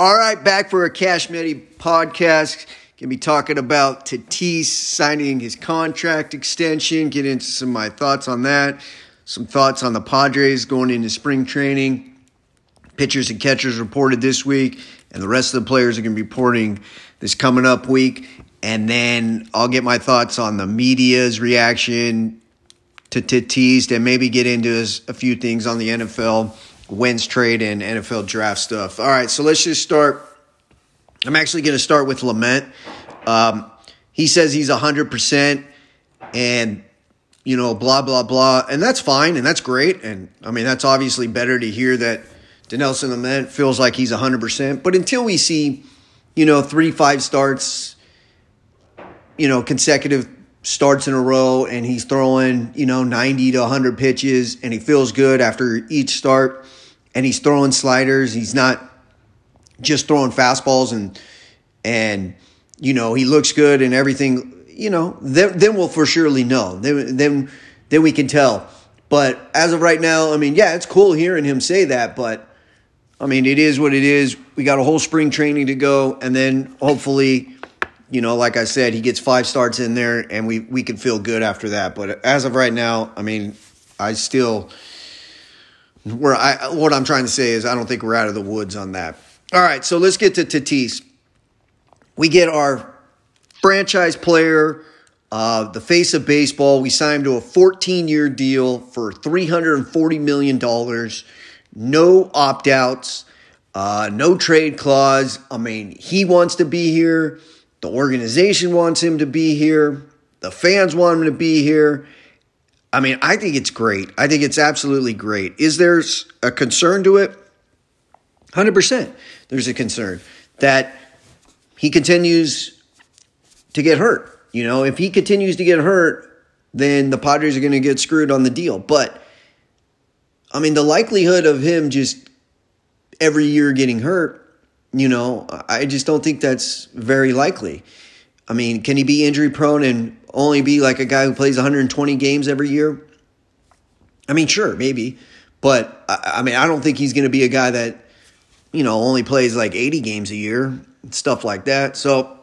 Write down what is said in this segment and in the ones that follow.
All right, back for a Cash Medi podcast. Gonna be talking about Tatis signing his contract extension. Get into some of my thoughts on that. Some thoughts on the Padres going into spring training. Pitchers and catchers reported this week, and the rest of the players are gonna be reporting this coming up week. And then I'll get my thoughts on the media's reaction to Tatis, and maybe get into a few things on the NFL Wentz trade and NFL draft stuff. All right, so let's just start. I'm actually going to start with Lamet. Um, he says he's 100% and, you know, blah, blah, blah. And that's fine and that's great. And I mean, that's obviously better to hear that Dinelson Lamet feels like he's 100%. But until we see, you know, three, five starts, you know, consecutive starts in a row and he's throwing, you know, 90 to 100 pitches and he feels good after each start and he's throwing sliders. He's not just throwing fastballs and and you know he looks good and everything. You know, then then we'll for surely know. Then then then we can tell. But as of right now, I mean, yeah, it's cool hearing him say that, but I mean, it is what it is. We got a whole spring training to go, and then hopefully, you know, like I said, he gets five starts in there, and we we can feel good after that. But as of right now, I mean, I still where I what I'm trying to say is I don't think we're out of the woods on that. All right, so let's get to Tatis. We get our franchise player, uh, the face of baseball. We signed him to a 14 year deal for $340 million. No opt outs, uh, no trade clause. I mean, he wants to be here. The organization wants him to be here. The fans want him to be here. I mean, I think it's great. I think it's absolutely great. Is there a concern to it? 100%. There's a concern that he continues to get hurt. You know, if he continues to get hurt, then the Padres are going to get screwed on the deal. But, I mean, the likelihood of him just every year getting hurt, you know, I just don't think that's very likely. I mean, can he be injury prone and only be like a guy who plays 120 games every year? I mean, sure, maybe. But I, I mean, I don't think he's going to be a guy that, you know, only plays like 80 games a year, stuff like that. So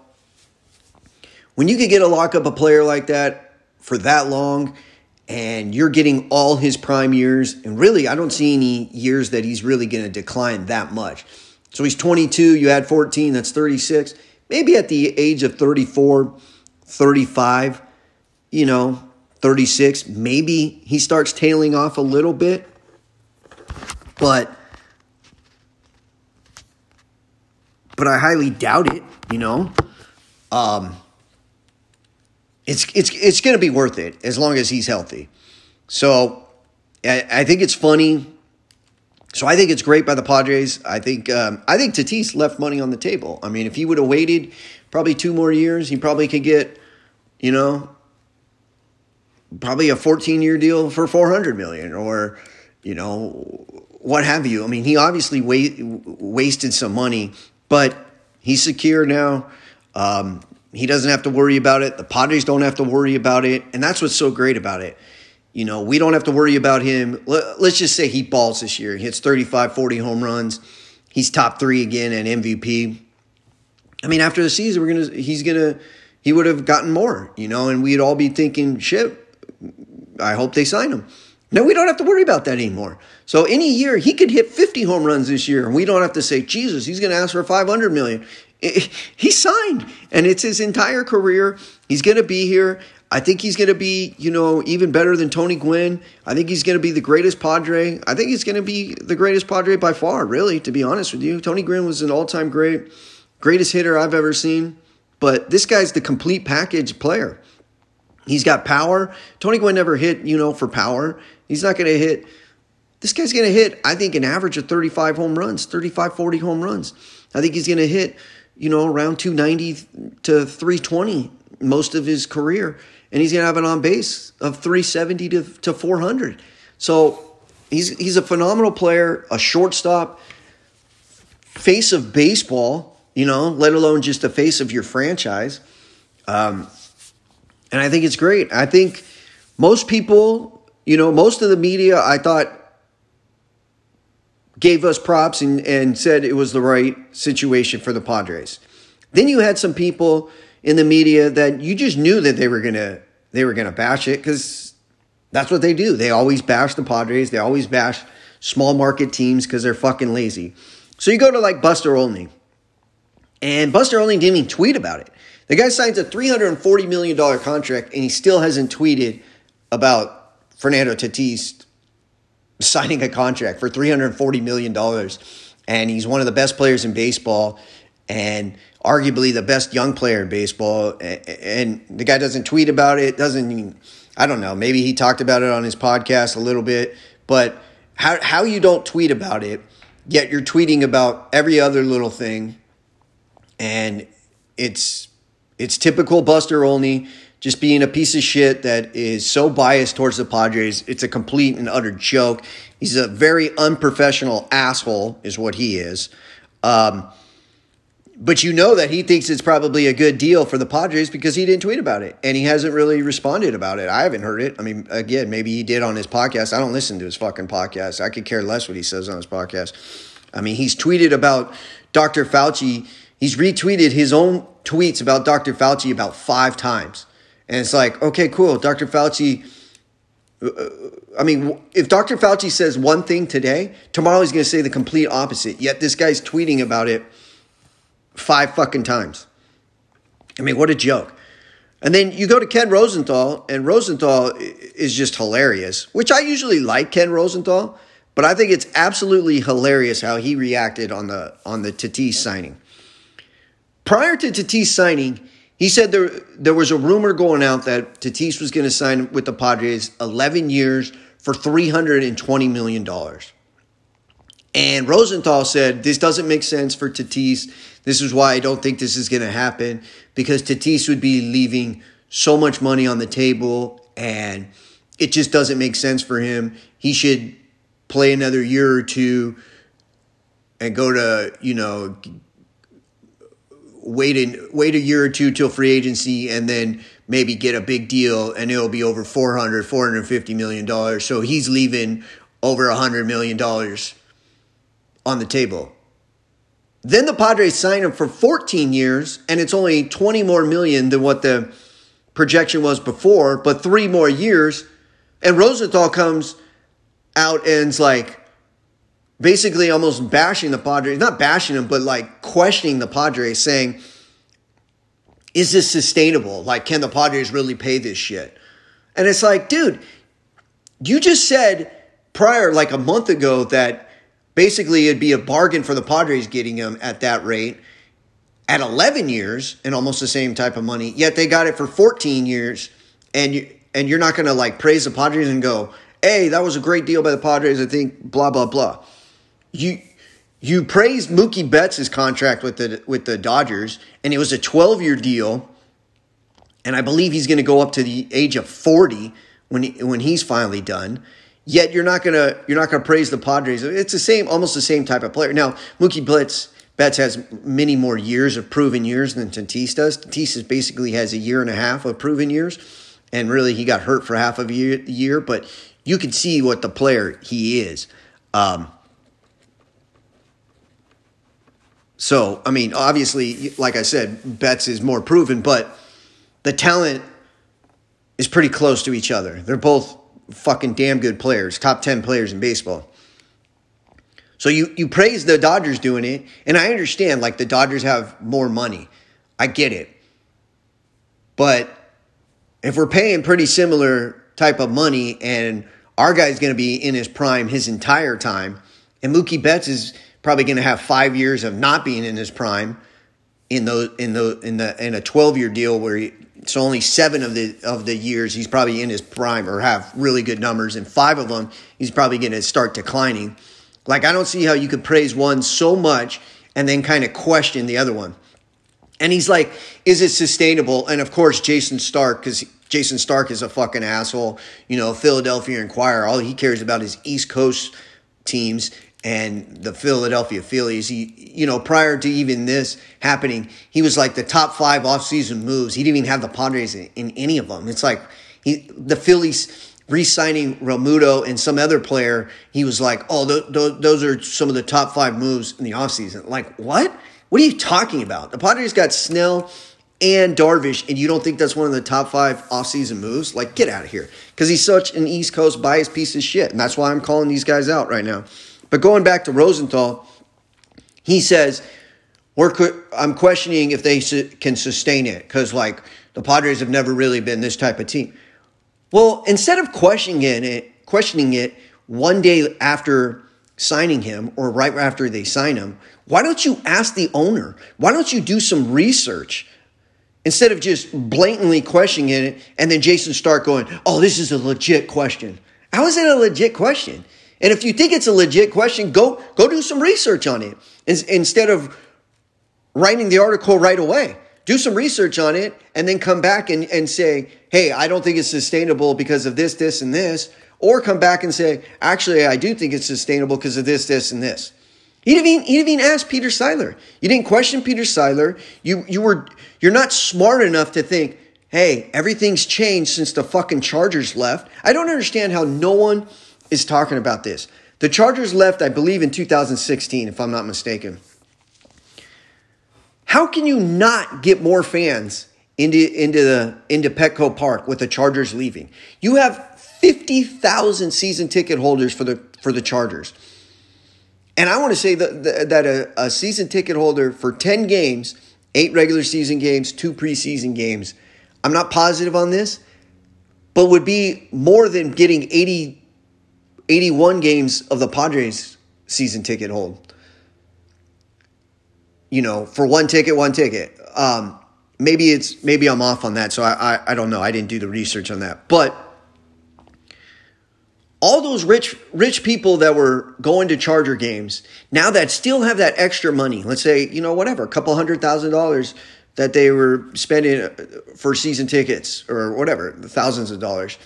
when you could get a lock up a player like that for that long and you're getting all his prime years, and really, I don't see any years that he's really going to decline that much. So he's 22, you add 14, that's 36. Maybe at the age of 34, 35, you know, 36, maybe he starts tailing off a little bit. But but I highly doubt it, you know. Um it's it's it's going to be worth it as long as he's healthy. So I, I think it's funny. So I think it's great by the Padres. I think um, I think Tatis left money on the table. I mean, if he would have waited probably two more years, he probably could get, you know, probably a 14 year deal for 400 million or, you know, what have you. I mean, he obviously wa- wasted some money, but he's secure now. Um, he doesn't have to worry about it. The Padres don't have to worry about it. And that's what's so great about it. You know, we don't have to worry about him. Let's just say he balls this year. He hits 35, 40 home runs. He's top three again at MVP. I mean, after the season, we're gonna he's gonna he would have gotten more, you know, and we'd all be thinking, shit, I hope they sign him. No, we don't have to worry about that anymore. So any year he could hit 50 home runs this year, and we don't have to say, Jesus, he's going to ask for 500 million. He signed, and it's his entire career. He's going to be here. I think he's going to be, you know, even better than Tony Gwynn. I think he's going to be the greatest Padre. I think he's going to be the greatest Padre by far, really, to be honest with you. Tony Gwynn was an all time great, greatest hitter I've ever seen. But this guy's the complete package player. He's got power. Tony Gwynn never hit, you know, for power. He's not going to hit. This guy's going to hit, I think, an average of 35 home runs, 35, 40 home runs. I think he's going to hit, you know, around 290 to 320 most of his career. And he's going to have an on base of 370 to, to 400. So he's, he's a phenomenal player, a shortstop, face of baseball, you know, let alone just the face of your franchise. Um, and I think it's great. I think most people, you know, most of the media, I thought gave us props and, and said it was the right situation for the Padres. Then you had some people in the media that you just knew that they were gonna they were gonna bash it because that's what they do. They always bash the Padres. They always bash small market teams because they're fucking lazy. So you go to like Buster Olney, and Buster Olney didn't even tweet about it. The guy signs a $340 million contract and he still hasn't tweeted about Fernando Tatis signing a contract for $340 million. And he's one of the best players in baseball and arguably the best young player in baseball. And the guy doesn't tweet about it, doesn't I don't know, maybe he talked about it on his podcast a little bit, but how, how you don't tweet about it, yet you're tweeting about every other little thing. And it's it's typical Buster Olney just being a piece of shit that is so biased towards the Padres. It's a complete and utter joke. He's a very unprofessional asshole, is what he is. Um, but you know that he thinks it's probably a good deal for the Padres because he didn't tweet about it and he hasn't really responded about it. I haven't heard it. I mean, again, maybe he did on his podcast. I don't listen to his fucking podcast. I could care less what he says on his podcast. I mean, he's tweeted about Dr. Fauci. He's retweeted his own tweets about Dr. Fauci about five times. And it's like, okay, cool. Dr. Fauci, uh, I mean, if Dr. Fauci says one thing today, tomorrow he's going to say the complete opposite. Yet this guy's tweeting about it five fucking times. I mean, what a joke. And then you go to Ken Rosenthal, and Rosenthal is just hilarious, which I usually like Ken Rosenthal, but I think it's absolutely hilarious how he reacted on the on the Tatis signing prior to Tatis signing, he said there there was a rumor going out that Tatis was going to sign with the Padres 11 years for 320 million dollars. And Rosenthal said this doesn't make sense for Tatis. This is why I don't think this is going to happen because Tatis would be leaving so much money on the table and it just doesn't make sense for him. He should play another year or two and go to, you know, wait a, wait a year or two till free agency and then maybe get a big deal and it'll be over 400 450 million dollars so he's leaving over 100 million dollars on the table then the Padres sign him for 14 years and it's only 20 more million than what the projection was before but 3 more years and Rosenthal comes out and's like basically almost bashing the Padres, not bashing them, but like questioning the Padres, saying, is this sustainable? Like, can the Padres really pay this shit? And it's like, dude, you just said prior, like a month ago, that basically it'd be a bargain for the Padres getting him at that rate at 11 years and almost the same type of money, yet they got it for 14 years. And you, and you're not going to like praise the Padres and go, hey, that was a great deal by the Padres. I think blah, blah, blah you you praised Mookie Betts' contract with the with the Dodgers, and it was a 12 year deal, and I believe he's going to go up to the age of 40 when he, when he's finally done. Yet you're not gonna you're not gonna praise the Padres. It's the same, almost the same type of player. Now Mookie Betts Betts has many more years of proven years than Tatis does. Tatis basically has a year and a half of proven years, and really he got hurt for half of a year. year but you can see what the player he is. Um, So, I mean, obviously, like I said, Betts is more proven, but the talent is pretty close to each other. They're both fucking damn good players, top 10 players in baseball. So you, you praise the Dodgers doing it, and I understand, like, the Dodgers have more money. I get it. But if we're paying pretty similar type of money and our guy's going to be in his prime his entire time, and Mookie Betts is – probably going to have five years of not being in his prime in the in the in the in a 12 year deal where he, it's only seven of the of the years he's probably in his prime or have really good numbers and five of them he's probably going to start declining. Like i don't see how you could praise one so much and then kind of question the other one. And he's like is it sustainable? And of course Jayson Stark because Jayson Stark is a fucking asshole. You know philadelphia inquirer all he cares about is east coast teams and the Philadelphia Phillies. He, you know, prior to even this happening, he was like the top five offseason moves. He didn't even have the Padres in, in any of them. It's like he, the Phillies re-signing Realmuto and some other player, he was like, "Oh, th- th- those are some of the top five moves in the offseason. Like, what? What are you talking about? The Padres got Snell and Darvish, and you don't think that's one of the top five offseason moves? Like, get out of here. Because he's such an East Coast biased piece of shit. And that's why I'm calling these guys out right now. But going back to Rosenthal, he says, I'm questioning if they su- can sustain it because, like, the Padres have never really been this type of team. Well, instead of questioning it, questioning it one day after signing him or right after they sign him, why don't you ask the owner? Why don't you do some research? instead of just blatantly questioning it and then Jayson Stark going, oh, this is a legit question. How is it a legit question? And if you think it's a legit question, go go do some research on it instead of writing the article right away. Do some research on it and then come back and, and say, hey, I don't think it's sustainable because of this, this, and this. Or come back and say, actually, I do think it's sustainable because of this, this, and this. Didn't even, he didn't even ask Peter Seidler. You didn't question Peter Seidler. You, you were, you're not smart enough to think, hey, everything's changed since the fucking Chargers left. I don't understand how no one is talking about this. The Chargers left, I believe, in 2016, if I'm not mistaken. How can you not get more fans into, into, the, into Petco Park with the Chargers leaving? You have 50,000 season ticket holders for the, for the Chargers. And I want to say that, that a, a season ticket holder for 10 games, eight regular season games, two preseason games, I'm not positive on this, but would be more than getting 80, 81 games of the Padres season ticket hold. You know, for one ticket, one ticket. Um, maybe it's maybe I'm off on that, so I, I I don't know. I didn't do the research on that, but all those rich rich people that were going to Charger games now that still have that extra money. Let's say you know whatever, a couple hundred thousand dollars that they were spending uh, for season tickets or whatever, thousands of dollars.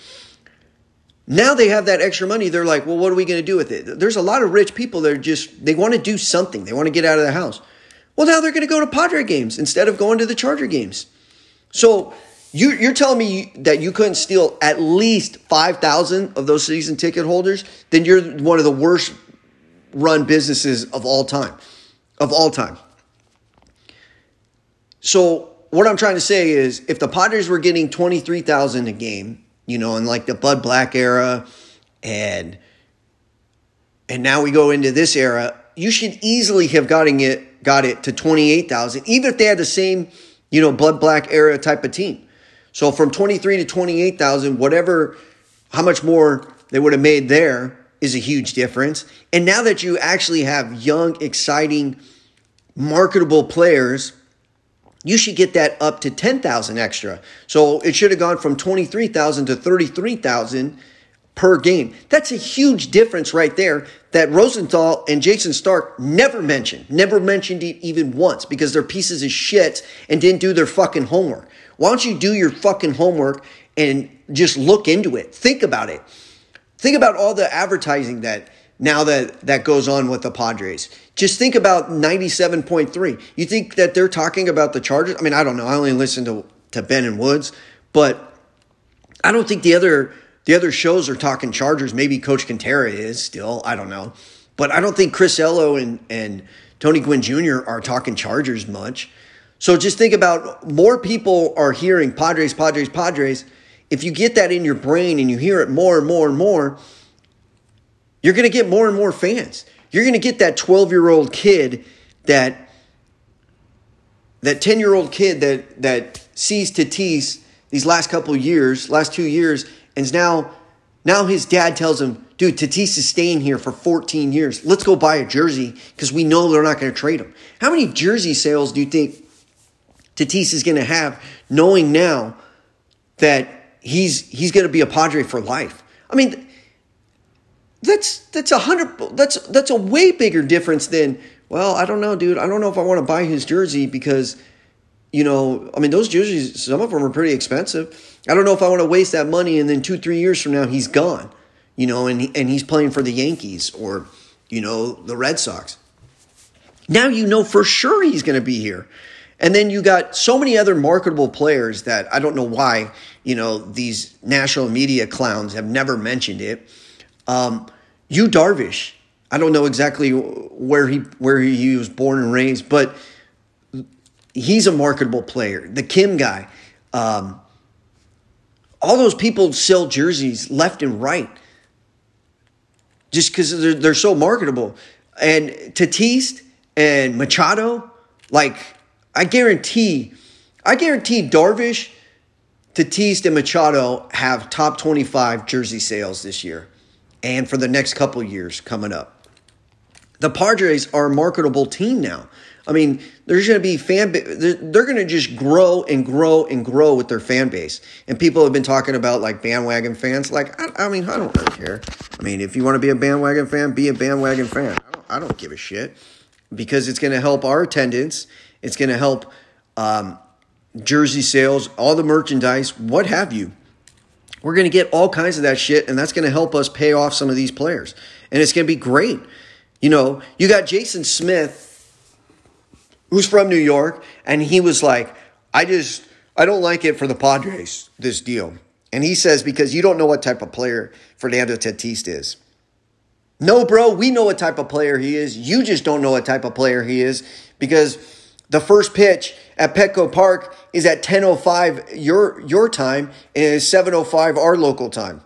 Now they have that extra money. They're like, well, what are we going to do with it? There's a lot of rich people that are just they want to do something. They want to get out of the house. Well, now they're going to go to Padre games instead of going to the Charger games. So you, you're telling me that you couldn't steal at least 5,000 of those season ticket holders? Then you're one of the worst run businesses of all time. Of all time. So, what I'm trying to say is if the Padres were getting 23,000 a game, you know, in like the Bud Black era and and now we go into this era, you should easily have gotten it got it to 28,000 even if they had the same, you know, Bud Black era type of team. So from 23 to 28,000, whatever, how much more they would have made there is a huge difference. And now that you actually have young, exciting, marketable players, you should get that up to 10,000 extra. So it should have gone from 23,000 to 33,000 per game. That's a huge difference right there that Rosenthal and Jayson Stark never mentioned, never mentioned it even once because they're pieces of shit and didn't do their fucking homework. Why don't you do your fucking homework and just look into it? Think about it. Think about all the advertising that now that that goes on with the Padres. Just think about 97.3. You think that they're talking about the Chargers? I mean, I don't know. I only listen to, to Ben and Woods, but I don't think the other the other shows are talking Chargers. Maybe Coach Kentera is still. I don't know. But I don't think Chris Ello and, and Tony Gwynn Jr. are talking Chargers much. So just think about more people are hearing Padres, Padres, Padres. If you get that in your brain and you hear it more and more and more, you're going to get more and more fans. You're going to get that 12 year old kid that that 10 year old kid that that sees Tatis these last couple years, last two years, and now now his dad tells him, dude, Tatis is staying here for 14 years. Let's go buy a jersey because we know they're not going to trade him. How many jersey sales do you think Tatis is going to have, knowing now that he's he's going to be a Padre for life. I mean, that's that's a hundred. That's that's a way bigger difference than. Well, I don't know, dude. I don't know if I want to buy his jersey because, you know, I mean, those jerseys, some of them are pretty expensive. I don't know if I want to waste that money and then two, three years from now he's gone, you know, and and he's playing for the Yankees or, you know, the Red Sox. Now you know for sure he's going to be here. And then you got so many other marketable players that I don't know why you know, these national media clowns have never mentioned it. Um, Yu Darvish, I don't know exactly where he where he was born and raised, but he's a marketable player. The Kim guy, um, all those people sell jerseys left and right just because they're, they're so marketable. And Tatis and Machado, like I guarantee, I guarantee Darvish, Tatis, and Machado have top twenty-five jersey sales this year, and for the next couple years coming up. The Padres are a marketable team now. I mean, there's going to be fan. They're, going to just grow and grow and grow with their fan base. And people have been talking about like bandwagon fans. Like, I, I mean, I don't really care. I mean, if you want to be a bandwagon fan, be a bandwagon fan. I don't, I don't give a shit because it's going to help our attendance. It's going to help um, jersey sales, all the merchandise, what have you. We're going to get all kinds of that shit, and that's going to help us pay off some of these players. And it's going to be great. You know, you got Jason Smith who's from New York, and he was like, I just, I don't like it for the Padres, this deal. And he says, because you don't know what type of player Fernando Tatis is. No, bro, we know what type of player he is. You just don't know what type of player he is because the first pitch at Petco Park is at 10:05 your your time and 7:05 our local time.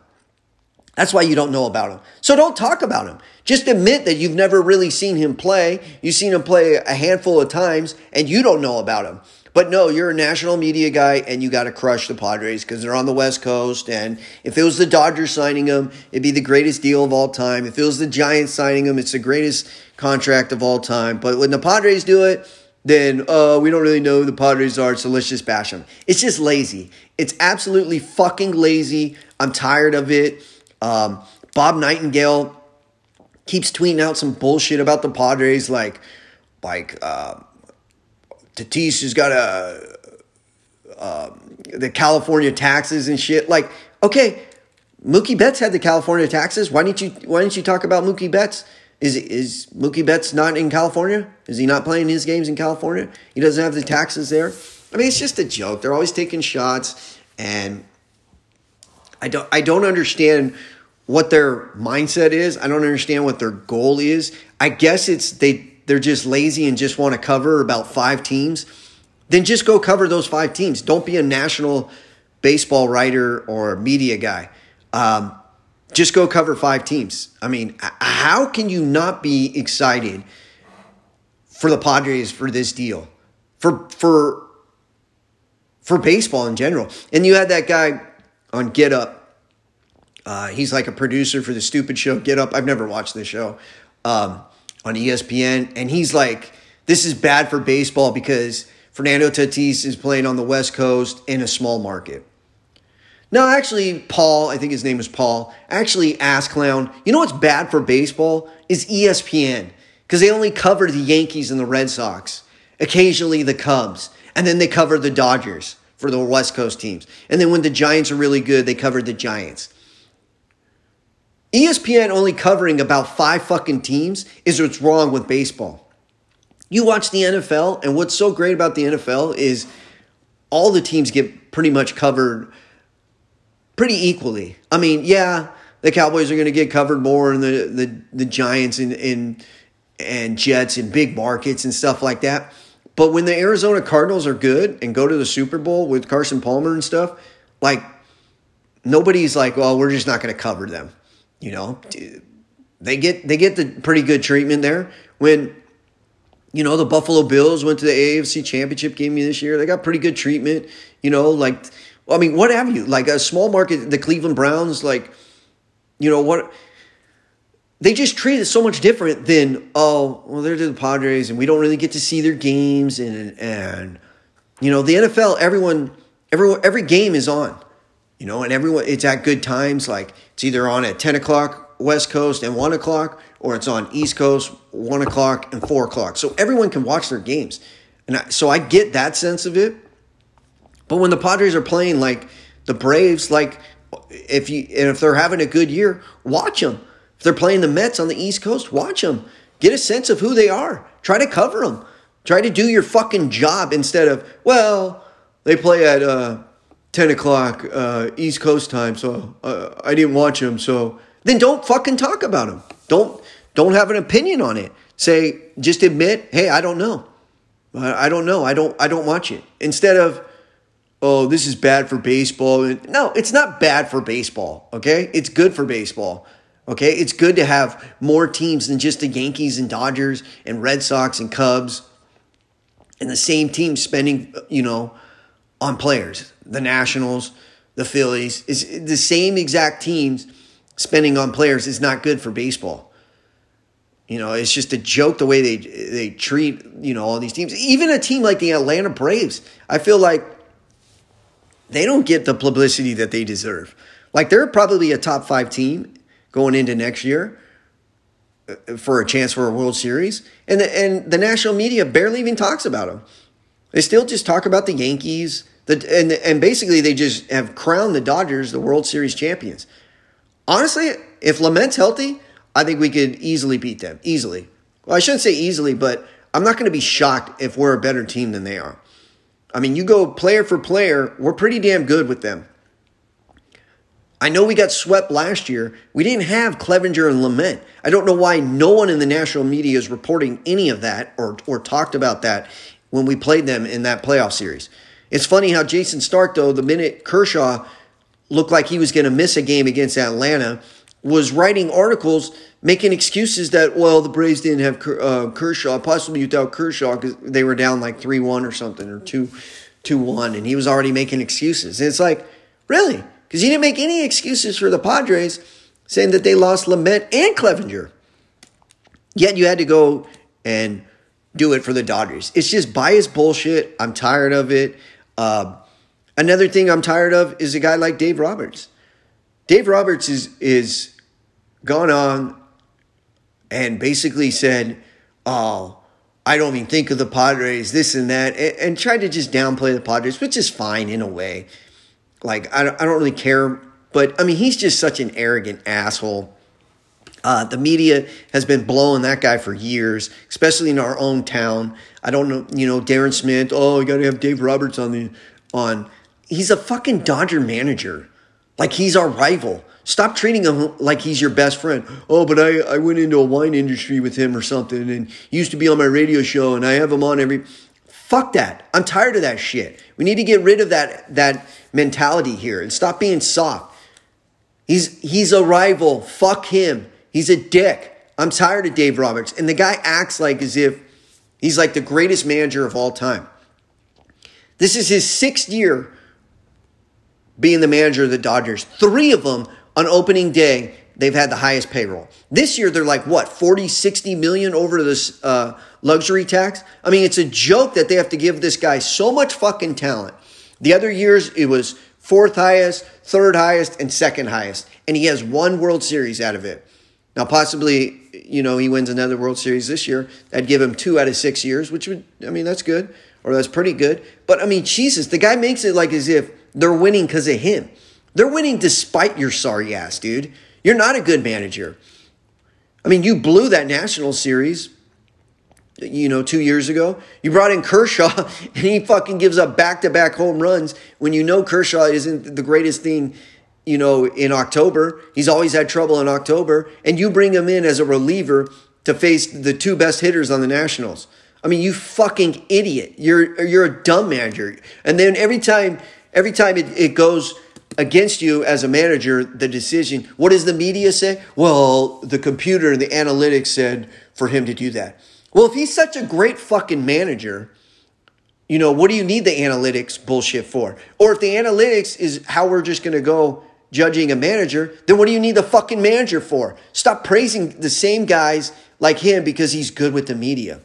That's why you don't know about him. So don't talk about him. Just admit that you've never really seen him play. You've seen him play a handful of times and you don't know about him. But no, you're a national media guy and you got to crush the Padres because they're on the West Coast. And if it was the Dodgers signing him, it'd be the greatest deal of all time. If it was the Giants signing him, it's the greatest contract of all time. But when the Padres do it, then uh, we don't really know who the Padres are, so let's just bash them. It's just lazy. It's absolutely fucking lazy. I'm tired of it. Um, Bob Nightingale keeps tweeting out some bullshit about the Padres, like like uh, Tatis has got a uh, the California taxes and shit. Like, okay, Mookie Betts had the California taxes. Why didn't you Why didn't you talk about Mookie Betts? Is is Mookie Betts not in California? Is he not playing his games in California? He doesn't have the taxes there. I mean, it's just a joke. They're always taking shots, and I don't I don't understand what their mindset is. I don't understand what their goal is. I guess it's they they're just lazy and just want to cover about five teams. Then just go cover those five teams. Don't be a national baseball writer or media guy. Um, just go cover five teams. I mean, how can you not be excited for the Padres for this deal? For for for baseball in general. And you had that guy on Get Up. Uh, he's like a producer for the stupid show Get Up. I've never watched this show um, on ESPN, and he's like, "This is bad for baseball because Fernando Tatis is playing on the West Coast in a small market." No, actually, Paul, I think his name is Paul, actually asked Clown, you know what's bad for baseball is ESPN because they only cover the Yankees and the Red Sox, occasionally the Cubs, and then they cover the Dodgers for the West Coast teams. And then when the Giants are really good, they cover the Giants. ESPN only covering about five fucking teams is what's wrong with baseball. You watch the NFL, and what's so great about the NFL is all the teams get pretty much covered pretty equally. I mean, yeah, the Cowboys are going to get covered more, and the the, the Giants and, and and Jets in big markets and stuff like that. But when the Arizona Cardinals are good and go to the Super Bowl with Carson Palmer and stuff, like nobody's like, well, we're just not going to cover them. You know, they get they get the pretty good treatment there. When you know the Buffalo Bills went to the AFC Championship game this year, they got pretty good treatment. You know, like I mean, what have you? Like a small market, the Cleveland Browns, like you know what they just treat it so much different than oh well they're the Padres and we don't really get to see their games and and you know the NFL everyone everyone every game is on you know and everyone it's at good times. Like it's either on at 10 o'clock west coast and 1 o'clock or it's on east coast 1 o'clock and 4 o'clock. So everyone can watch their games. And I, so I get that sense of it but when the Padres are playing like the Braves like if you and if they're having a good year watch them if they're playing the Mets on the East Coast, watch them. Get a sense of who they are. Try to cover them. Try to do your fucking job instead of, well, they play at uh, 10 o'clock uh, East Coast time, so uh, I didn't watch them. So then don't fucking talk about them. Don't don't have an opinion on it. Say just admit, hey, I don't know. I don't know. I don't I don't watch it. Instead of oh, this is bad for baseball. No, it's not bad for baseball, okay? It's good for baseball. Okay? It's good to have more teams than just the Yankees and Dodgers and Red Sox and Cubs and the same team spending, you know, on players. The Nationals, the Phillies, is the same exact teams spending on players is not good for baseball. You know, it's just a joke the way they they treat, you know, all these teams. Even a team like the Atlanta Braves, I feel like they don't get the publicity that they deserve. Like they're probably a top 5 team going into next year uh, for a chance for a World Series, and the, and the national media barely even talks about them. They still just talk about the Yankees, the, and and basically they just have crowned the Dodgers the World Series champions. Honestly, if Lamet's healthy, I think we could easily beat them. Easily. Well, I shouldn't say easily, but I'm not going to be shocked if we're a better team than they are. I mean, you go player for player, we're pretty damn good with them. I know we got swept last year. We didn't have Clevinger and Lamet. I don't know why no one in the national media is reporting any of that or, or talked about that when we played them in that playoff series. It's funny how Jayson Stark, though, the minute Kershaw looked like he was going to miss a game against Atlanta, was writing articles making excuses that, well, the Braves didn't have uh, Kershaw, possibly without Kershaw, because they were down like 3 1 or something, or 2 2 1, and he was already making excuses. And it's like, really? Because he didn't make any excuses for the Padres saying that they lost Lamet and Clevinger. Yet you had to go and do it for the Dodgers. It's just biased bullshit. I'm tired of it. Uh, another thing I'm tired of is a guy like Dave Roberts. Dave Roberts is is gone on and basically said, "Oh, I don't even think of the Padres, this and that," and, and tried to just downplay the Padres, which is fine in a way. Like I I don't really care, but I mean he's just such an arrogant asshole. Uh, the media has been blowing that guy for years, especially in our own town. I don't know, you know, Darren Smith. Oh, you got to have Dave Roberts on the on. He's a fucking Dodger manager, like he's our rival. Stop treating him like he's your best friend. Oh, but I, I went into a wine industry with him or something and he used to be on my radio show and I have him on every Fuck that. I'm tired of that shit. We need to get rid of that that mentality here and stop being soft. He's he's a rival. Fuck him. He's a dick. I'm tired of Dave Roberts. And the guy acts like as if he's like the greatest manager of all time. This is his sixth year being the manager of the Dodgers. Three of them on opening day, they've had the highest payroll. This year, they're like, what, 40, 60 million over this uh, luxury tax? I mean, it's a joke that they have to give this guy so much fucking talent. The other years, it was fourth highest, third highest, and second highest. And he has one World Series out of it. Now, possibly, you know, he wins another World Series this year. That'd give him two out of six years, which would, I mean, that's good, or that's pretty good. But I mean, Jesus, the guy makes it like as if they're winning because of him. They're winning despite your sorry ass, dude. You're not a good manager. I mean, you blew that national series, you know, two years ago. You brought in Kershaw, and he fucking gives up back to back home runs when you know Kershaw isn't the greatest thing, you know, in October. He's always had trouble in October, and you bring him in as a reliever to face the two best hitters on the Nationals. I mean, you fucking idiot. You're you're a dumb manager. And then every time every time it, it goes against you as a manager, the decision, what does the media say? Well, the computer and the analytics said for him to do that. Well, if he's such a great fucking manager, you know, what do you need the analytics bullshit for? Or if the analytics is how we're just going to go judging a manager, then what do you need the fucking manager for? Stop praising the same guys like him because he's good with the media.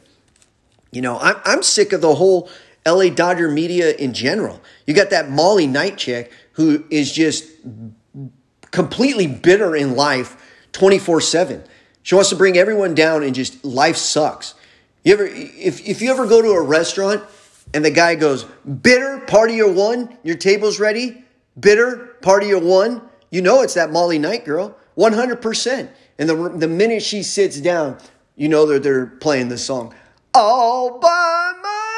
You know, I'm, I'm sick of the whole LA Dodger media in general. You got that Molly Knight chick who is just completely bitter in life 24 7. She wants to bring everyone down and just life sucks. You ever if if you ever go to a restaurant and the guy goes, bitter, party of one, your table's ready, bitter, party of one, you know it's that Molly Knight girl, 100%. And the, the minute she sits down, you know that they're playing the song. All by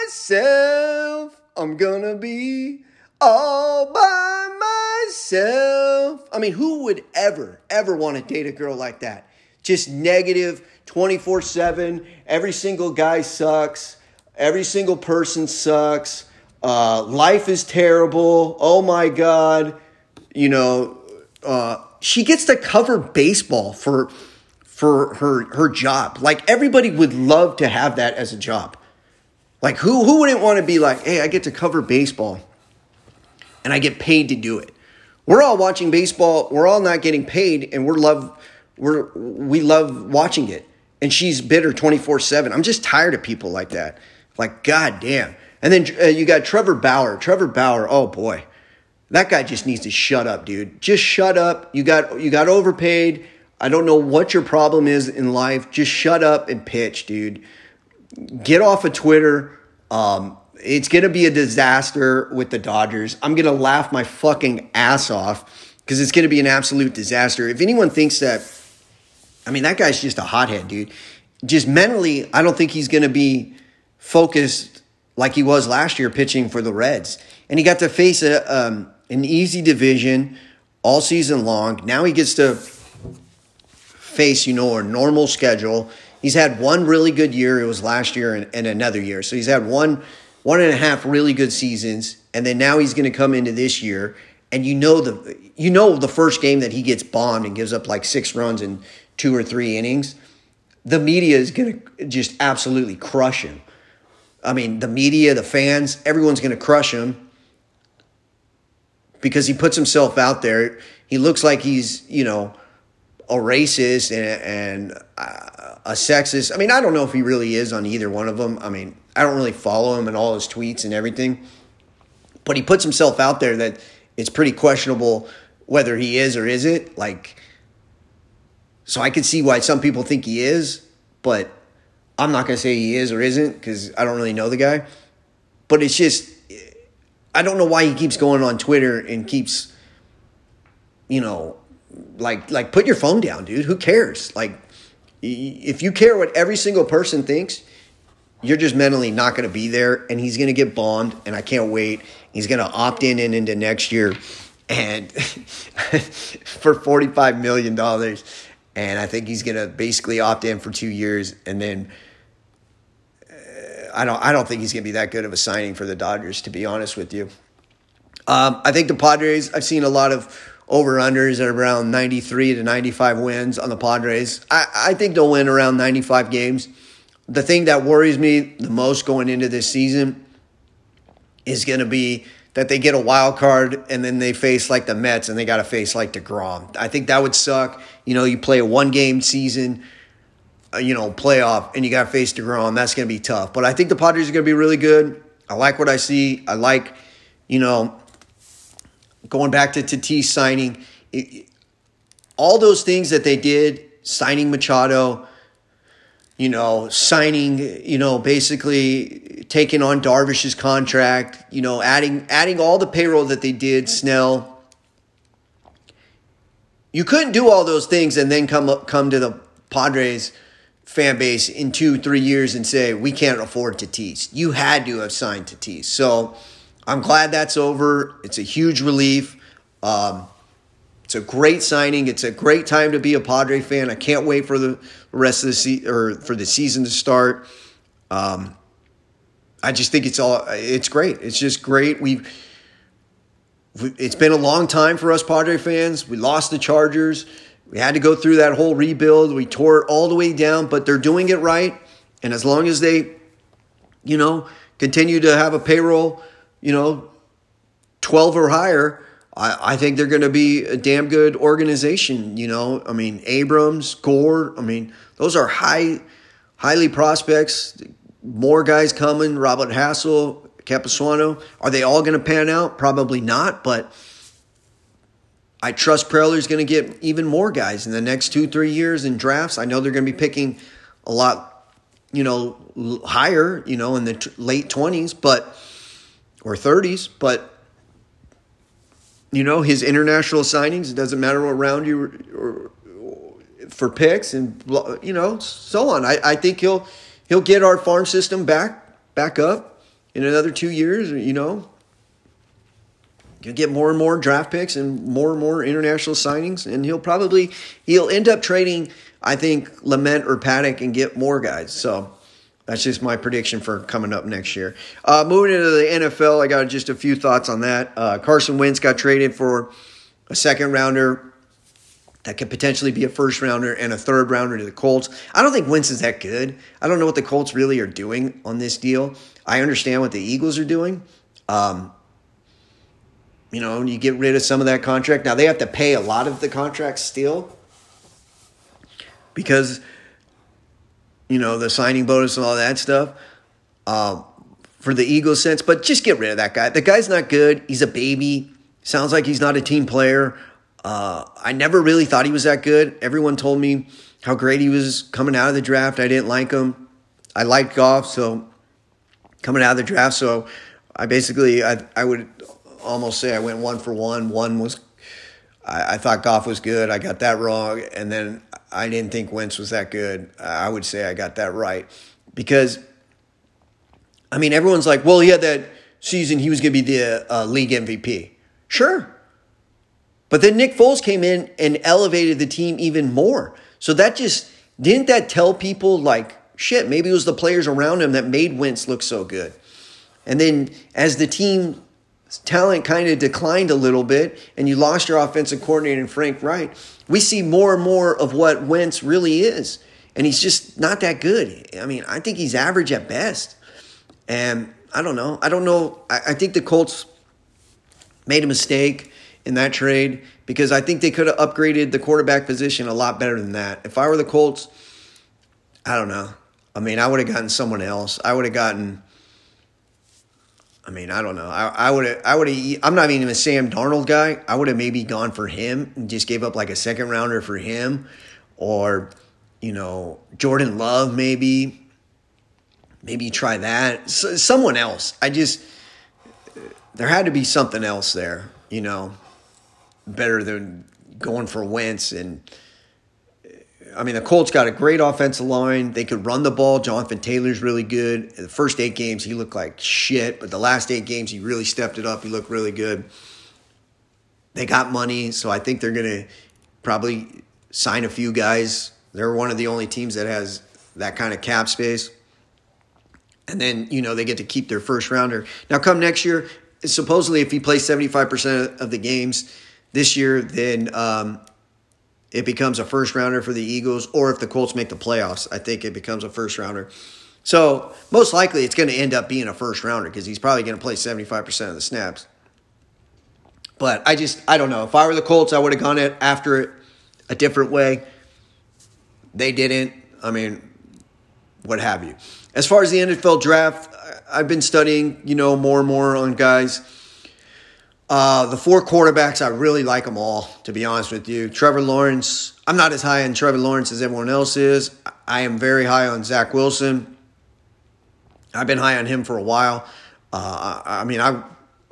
myself, I'm gonna be all by myself. I mean, who would ever, ever want to date a girl like that? Just negative 24 7. Every single guy sucks. Every single person sucks. Uh, life is terrible. Oh my God. You know, uh, she gets to cover baseball for for her her job. Like everybody would love to have that as a job. Like who who wouldn't want to be like, "Hey, I get to cover baseball and I get paid to do it." We're all watching baseball, we're all not getting paid and we're love we're we love watching it. And she's bitter 24/7. I'm just tired of people like that. Like god damn. And then uh, you got Trevor Bauer. Trevor Bauer, oh boy. That guy just needs to shut up, dude. Just shut up. You got you got overpaid I don't know what your problem is in life. Just shut up and pitch, dude. Get off of Twitter. Um, it's going to be a disaster with the Dodgers. I'm going to laugh my fucking ass off because it's going to be an absolute disaster. If anyone thinks that, I mean, that guy's just a hothead, dude. Just mentally, I don't think he's going to be focused like he was last year pitching for the Reds. And he got to face a, um, an easy division all season long. Now he gets to face, you know, a normal schedule. He's had one really good year. It was last year and, and another year. So he's had one, one and a half really good seasons. And then now he's going to come into this year. And you know the you know the first game that he gets bombed and gives up like six runs in two or three innings, the media is going to just absolutely crush him. I mean, the media, the fans, everyone's going to crush him because he puts himself out there. He looks like he's, you know, a racist and, and uh, a sexist. I mean, I don't know if he really is on either one of them. I mean, I don't really follow him and all his tweets and everything, but he puts himself out there that it's pretty questionable whether he is or isn't. Like, so I can see why some people think he is, but I'm not going to say he is or isn't because I don't really know the guy. But it's just, I don't know why he keeps going on Twitter and keeps, you know, like like put your phone down, dude. Who cares? Like if you care what every single person thinks, you're just mentally not going to be there and he's going to get bombed and I can't wait. He's going to opt in and into next year and for 45 million dollars and I think he's going to basically opt in for 2 years and then uh, I don't I don't think he's going to be that good of a signing for the Dodgers to be honest with you. Um, I think the Padres I've seen a lot of over unders at around 93 to 95 wins on the Padres. I, I think they'll win around 95 games. The thing that worries me the most going into this season is going to be that they get a wild card and then they face like the Mets and they got to face like DeGrom. I think that would suck. You know, you play a one game season, uh, you know, playoff, and you got to face DeGrom. That's going to be tough. But I think the Padres are going to be really good. I like what I see. I like, you know, going back to Tatis signing, it, all those things that they did, signing Machado, you know, signing, you know, basically taking on Darvish's contract, you know, adding adding all the payroll that they did, Snell. You couldn't do all those things and then come up, come to the Padres fan base in two, three years and say, we can't afford Tatis. You had to have signed Tatis. So I'm glad that's over. It's a huge relief. Um, it's a great signing. It's a great time to be a Padre fan. I can't wait for the rest of the season or for the season to start. Um, I just think it's all it's great. It's just great. We've it's been a long time for us Padre fans. We lost the Chargers. We had to go through that whole rebuild. We tore it all the way down, but they're doing it right. And as long as they, you know, continue to have a payroll you know, 12 or higher, I, I think they're going to be a damn good organization. You know, I mean, Abrams, Gore, I mean, those are high, highly prospects. More guys coming, Robert Hassell, Campusano. Are they all going to pan out? Probably not, but I trust Preller's going to get even more guys in the next two, three years in drafts. I know they're going to be picking a lot, you know, higher, you know, in the t- late 20s, but – or 30s, but you know his international signings. It doesn't matter around you or, or, for picks and you know so on. I, I think he'll he'll get our farm system back back up in another two years. You know, He'll get more and more draft picks and more and more international signings, and he'll probably he'll end up trading, I think, Lamet or Paddock and get more guys. So that's just my prediction for coming up next year. Uh, moving into the NFL, I got just a few thoughts on that. Uh, Carson Wentz got traded for a second rounder that could potentially be a first rounder and a third rounder to the Colts. I don't think Wentz is that good. I don't know what the Colts really are doing on this deal. I understand what the Eagles are doing. Um, you know, you get rid of some of that contract. Now they have to pay a lot of the contract still because you know the signing bonus and all that stuff uh, for the Eagles sense. But just get rid of that guy. The guy's not good. He's a baby. Sounds like he's not a team player. Uh, I never really thought he was that good. Everyone told me how great he was coming out of the draft. I didn't like him. I liked Goff, so coming out of the draft, so I basically I I would almost say I went one for one. One was I, I thought Goff was good. I got that wrong, and then I didn't think Wentz was that good. I would say I got that right because I mean everyone's like, well, he had that season. He was going to be the uh, league MVP. Sure, but then Nick Foles came in and elevated the team even more. So that just didn't that tell people like shit, maybe it was the players around him that made Wentz look so good. And then as the team talent kind of declined a little bit and you lost your offensive coordinator in Frank Reich, we see more and more of what Wentz really is. And he's just not that good. I mean, I think he's average at best. And I don't know. I don't know. I, I think the Colts made a mistake in that trade because I think they could have upgraded the quarterback position a lot better than that. If I were the Colts, I don't know. I mean, I would have gotten someone else. I would have gotten. I mean, I don't know. I, would have. I would have. I'm not even a Sam Darnold guy. I would have maybe gone for him and just gave up like a second rounder for him, or you know, Jordan Love maybe. Maybe try that. So, someone else. I just there had to be something else there. You know, better than going for Wentz. And I mean, the Colts got a great offensive line. They could run the ball. Jonathan Taylor's really good. the first eight games, he looked like shit, but the last eight games, he really stepped it up. He looked really good. They got money, so I think they're going to probably sign a few guys. They're one of the only teams that has that kind of cap space. And then, you know, they get to keep their first rounder. Now, come next year, supposedly, if he plays 75% of the games, this year, then um, it becomes a first rounder for the Eagles, or if the Colts make the playoffs, I think it becomes a first rounder. So most likely it's going to end up being a first rounder because he's probably going to play 75% of the snaps. But I just, I don't know. If I were the Colts, I would have gone it after it a different way. They didn't. I mean, what have you. As far as the NFL draft, I've been studying, you know, more and more on guys uh, the four quarterbacks, I really like them all, to be honest with you. Trevor Lawrence, I'm not as high on Trevor Lawrence as everyone else is. I am very high on Zach Wilson. I've been high on him for a while. Uh, I mean, I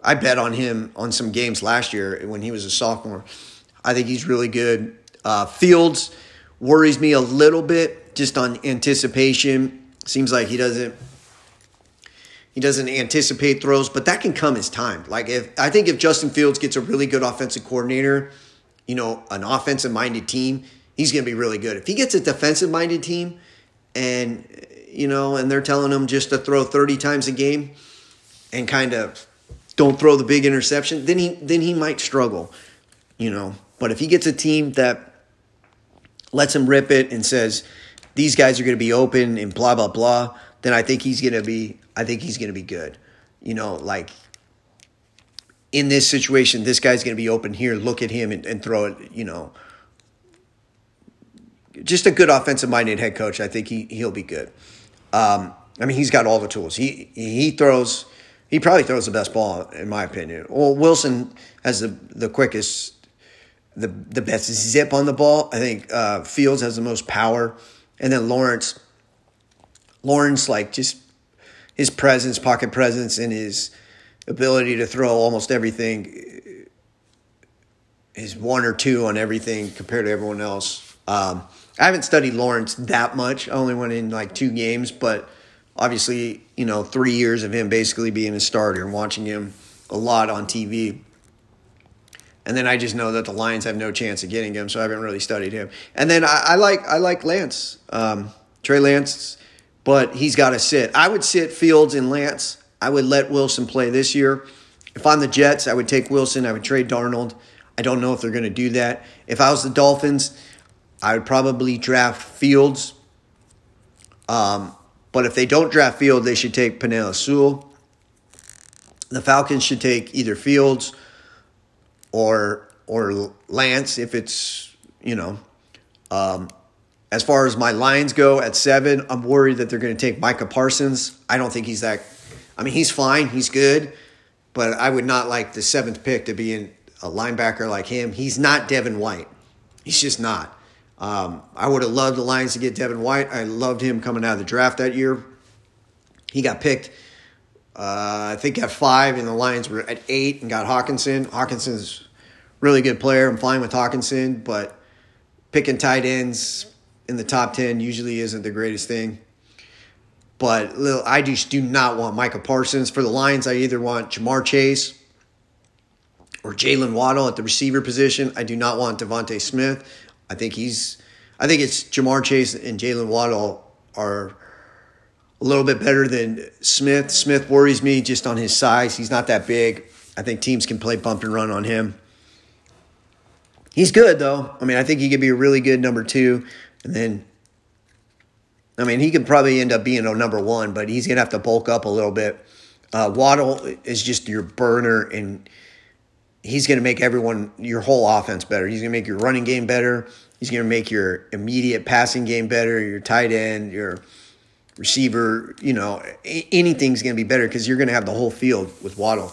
I bet on him on some games last year when he was a sophomore. I think he's really good. Uh, Fields worries me a little bit just on anticipation. Seems like he doesn't he doesn't anticipate throws, but that can come as time. Like if I think if Justin Fields gets a really good offensive coordinator, you know, an offensive minded team, he's going to be really good. If he gets a defensive minded team and you know, and they're telling him just to throw 30 times a game and kind of don't throw the big interception, then he then he might struggle, you know. But if he gets a team that lets him rip it and says these guys are going to be open and blah blah blah, then I think he's going to be I think he's going to be good. You know, like in this situation, this guy's going to be open here. Look at him and, and throw it, you know. Just a good offensive minded head coach. I think he, he'll be good. Um, I mean, he's got all the tools. He, he throws, he probably throws the best ball, in my opinion. Well, Wilson has the, the quickest, the, the best zip on the ball. I think uh, Fields has the most power. And then Lawrence, Lawrence, like, just his presence, pocket presence, and his ability to throw almost everything is one or two on everything compared to everyone else. Um, I haven't studied Lawrence that much. I only went in like two games, but obviously, you know, three years of him basically being a starter and watching him a lot on TV. And then I just know that the Lions have no chance of getting him, so I haven't really studied him. And then I, I like I like Lance, um, Trey Lance, but he's got to sit. I would sit Fields and Lance. I would let Wilson play this year. If I'm the Jets, I would take Wilson. I would trade Darnold. I don't know if they're going to do that. If I was the Dolphins, I would probably draft Fields. Um, but if they don't draft Fields, they should take Penei Sewell. The Falcons should take either Fields or or Lance if it's you know. Um, as far as my Lions go at seven, I'm worried that they're going to take Micah Parsons. I don't think he's that. I mean, he's fine, he's good, but I would not like the seventh pick to be in a linebacker like him. He's not Devin White. He's just not. Um, I would have loved the Lions to get Devin White. I loved him coming out of the draft that year. He got picked, uh, I think, at five, and the Lions were at eight and got Hockenson. Hockenson's really good player. I'm fine with Hockenson, but picking tight ends in the top 10 usually isn't the greatest thing. But I just do not want Micah Parsons. For the Lions, I either want Ja'Marr Chase or Jaylen Waddle at the receiver position. I do not want DeVonta Smith. I think he's I think it's Ja'Marr Chase and Jaylen Waddle are a little bit better than Smith. Smith worries me just on his size. He's not that big. I think teams can play bump and run on him. He's good though. I mean, I think he could be a really good number two, and then. I mean, he could probably end up being a number one, but he's gonna have to bulk up a little bit. Uh, Waddle is just your burner, and he's going to make everyone your whole offense better. He's going to make your running game better. He's going to make your immediate passing game better. Your tight end, your receiver, you know, anything's going to be better because you're going to have the whole field with Waddle.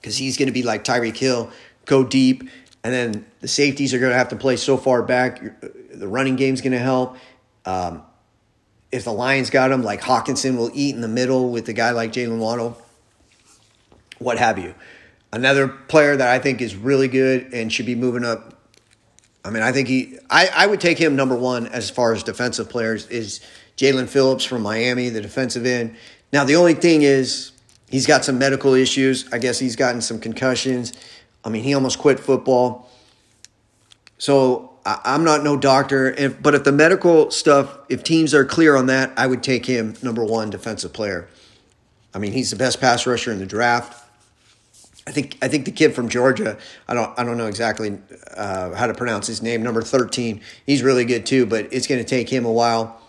Because he's going to be like Tyreek Hill, go deep, and then the safeties are going to have to play so far back. The running game's going to help. Um, if the Lions got him, like Hockenson will eat in the middle with a guy like Jaylen Waddle, what have you. Another player that I think is really good and should be moving up. I mean, I think he, I, I would take him number one as far as defensive players is Jaelan Phillips from Miami, the defensive end. Now, the only thing is he's got some medical issues. I guess he's gotten some concussions. I mean, he almost quit football. So I, am not no doctor, if, but if the medical stuff, if teams are clear on that, I would take him number one defensive player. I mean, he's the best pass rusher in the draft. I think I think the kid from Georgia. I don't I don't know exactly uh, how to pronounce his name. Number thirteen. He's really good too, but it's going to take him a while.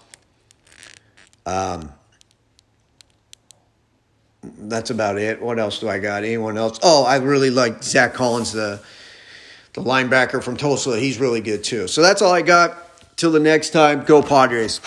Um, that's about it. What else do I got? Anyone else? Oh, I really like Zach Collins, the the linebacker from Tulsa. He's really good too. So that's all I got. Till the next time, go Padres.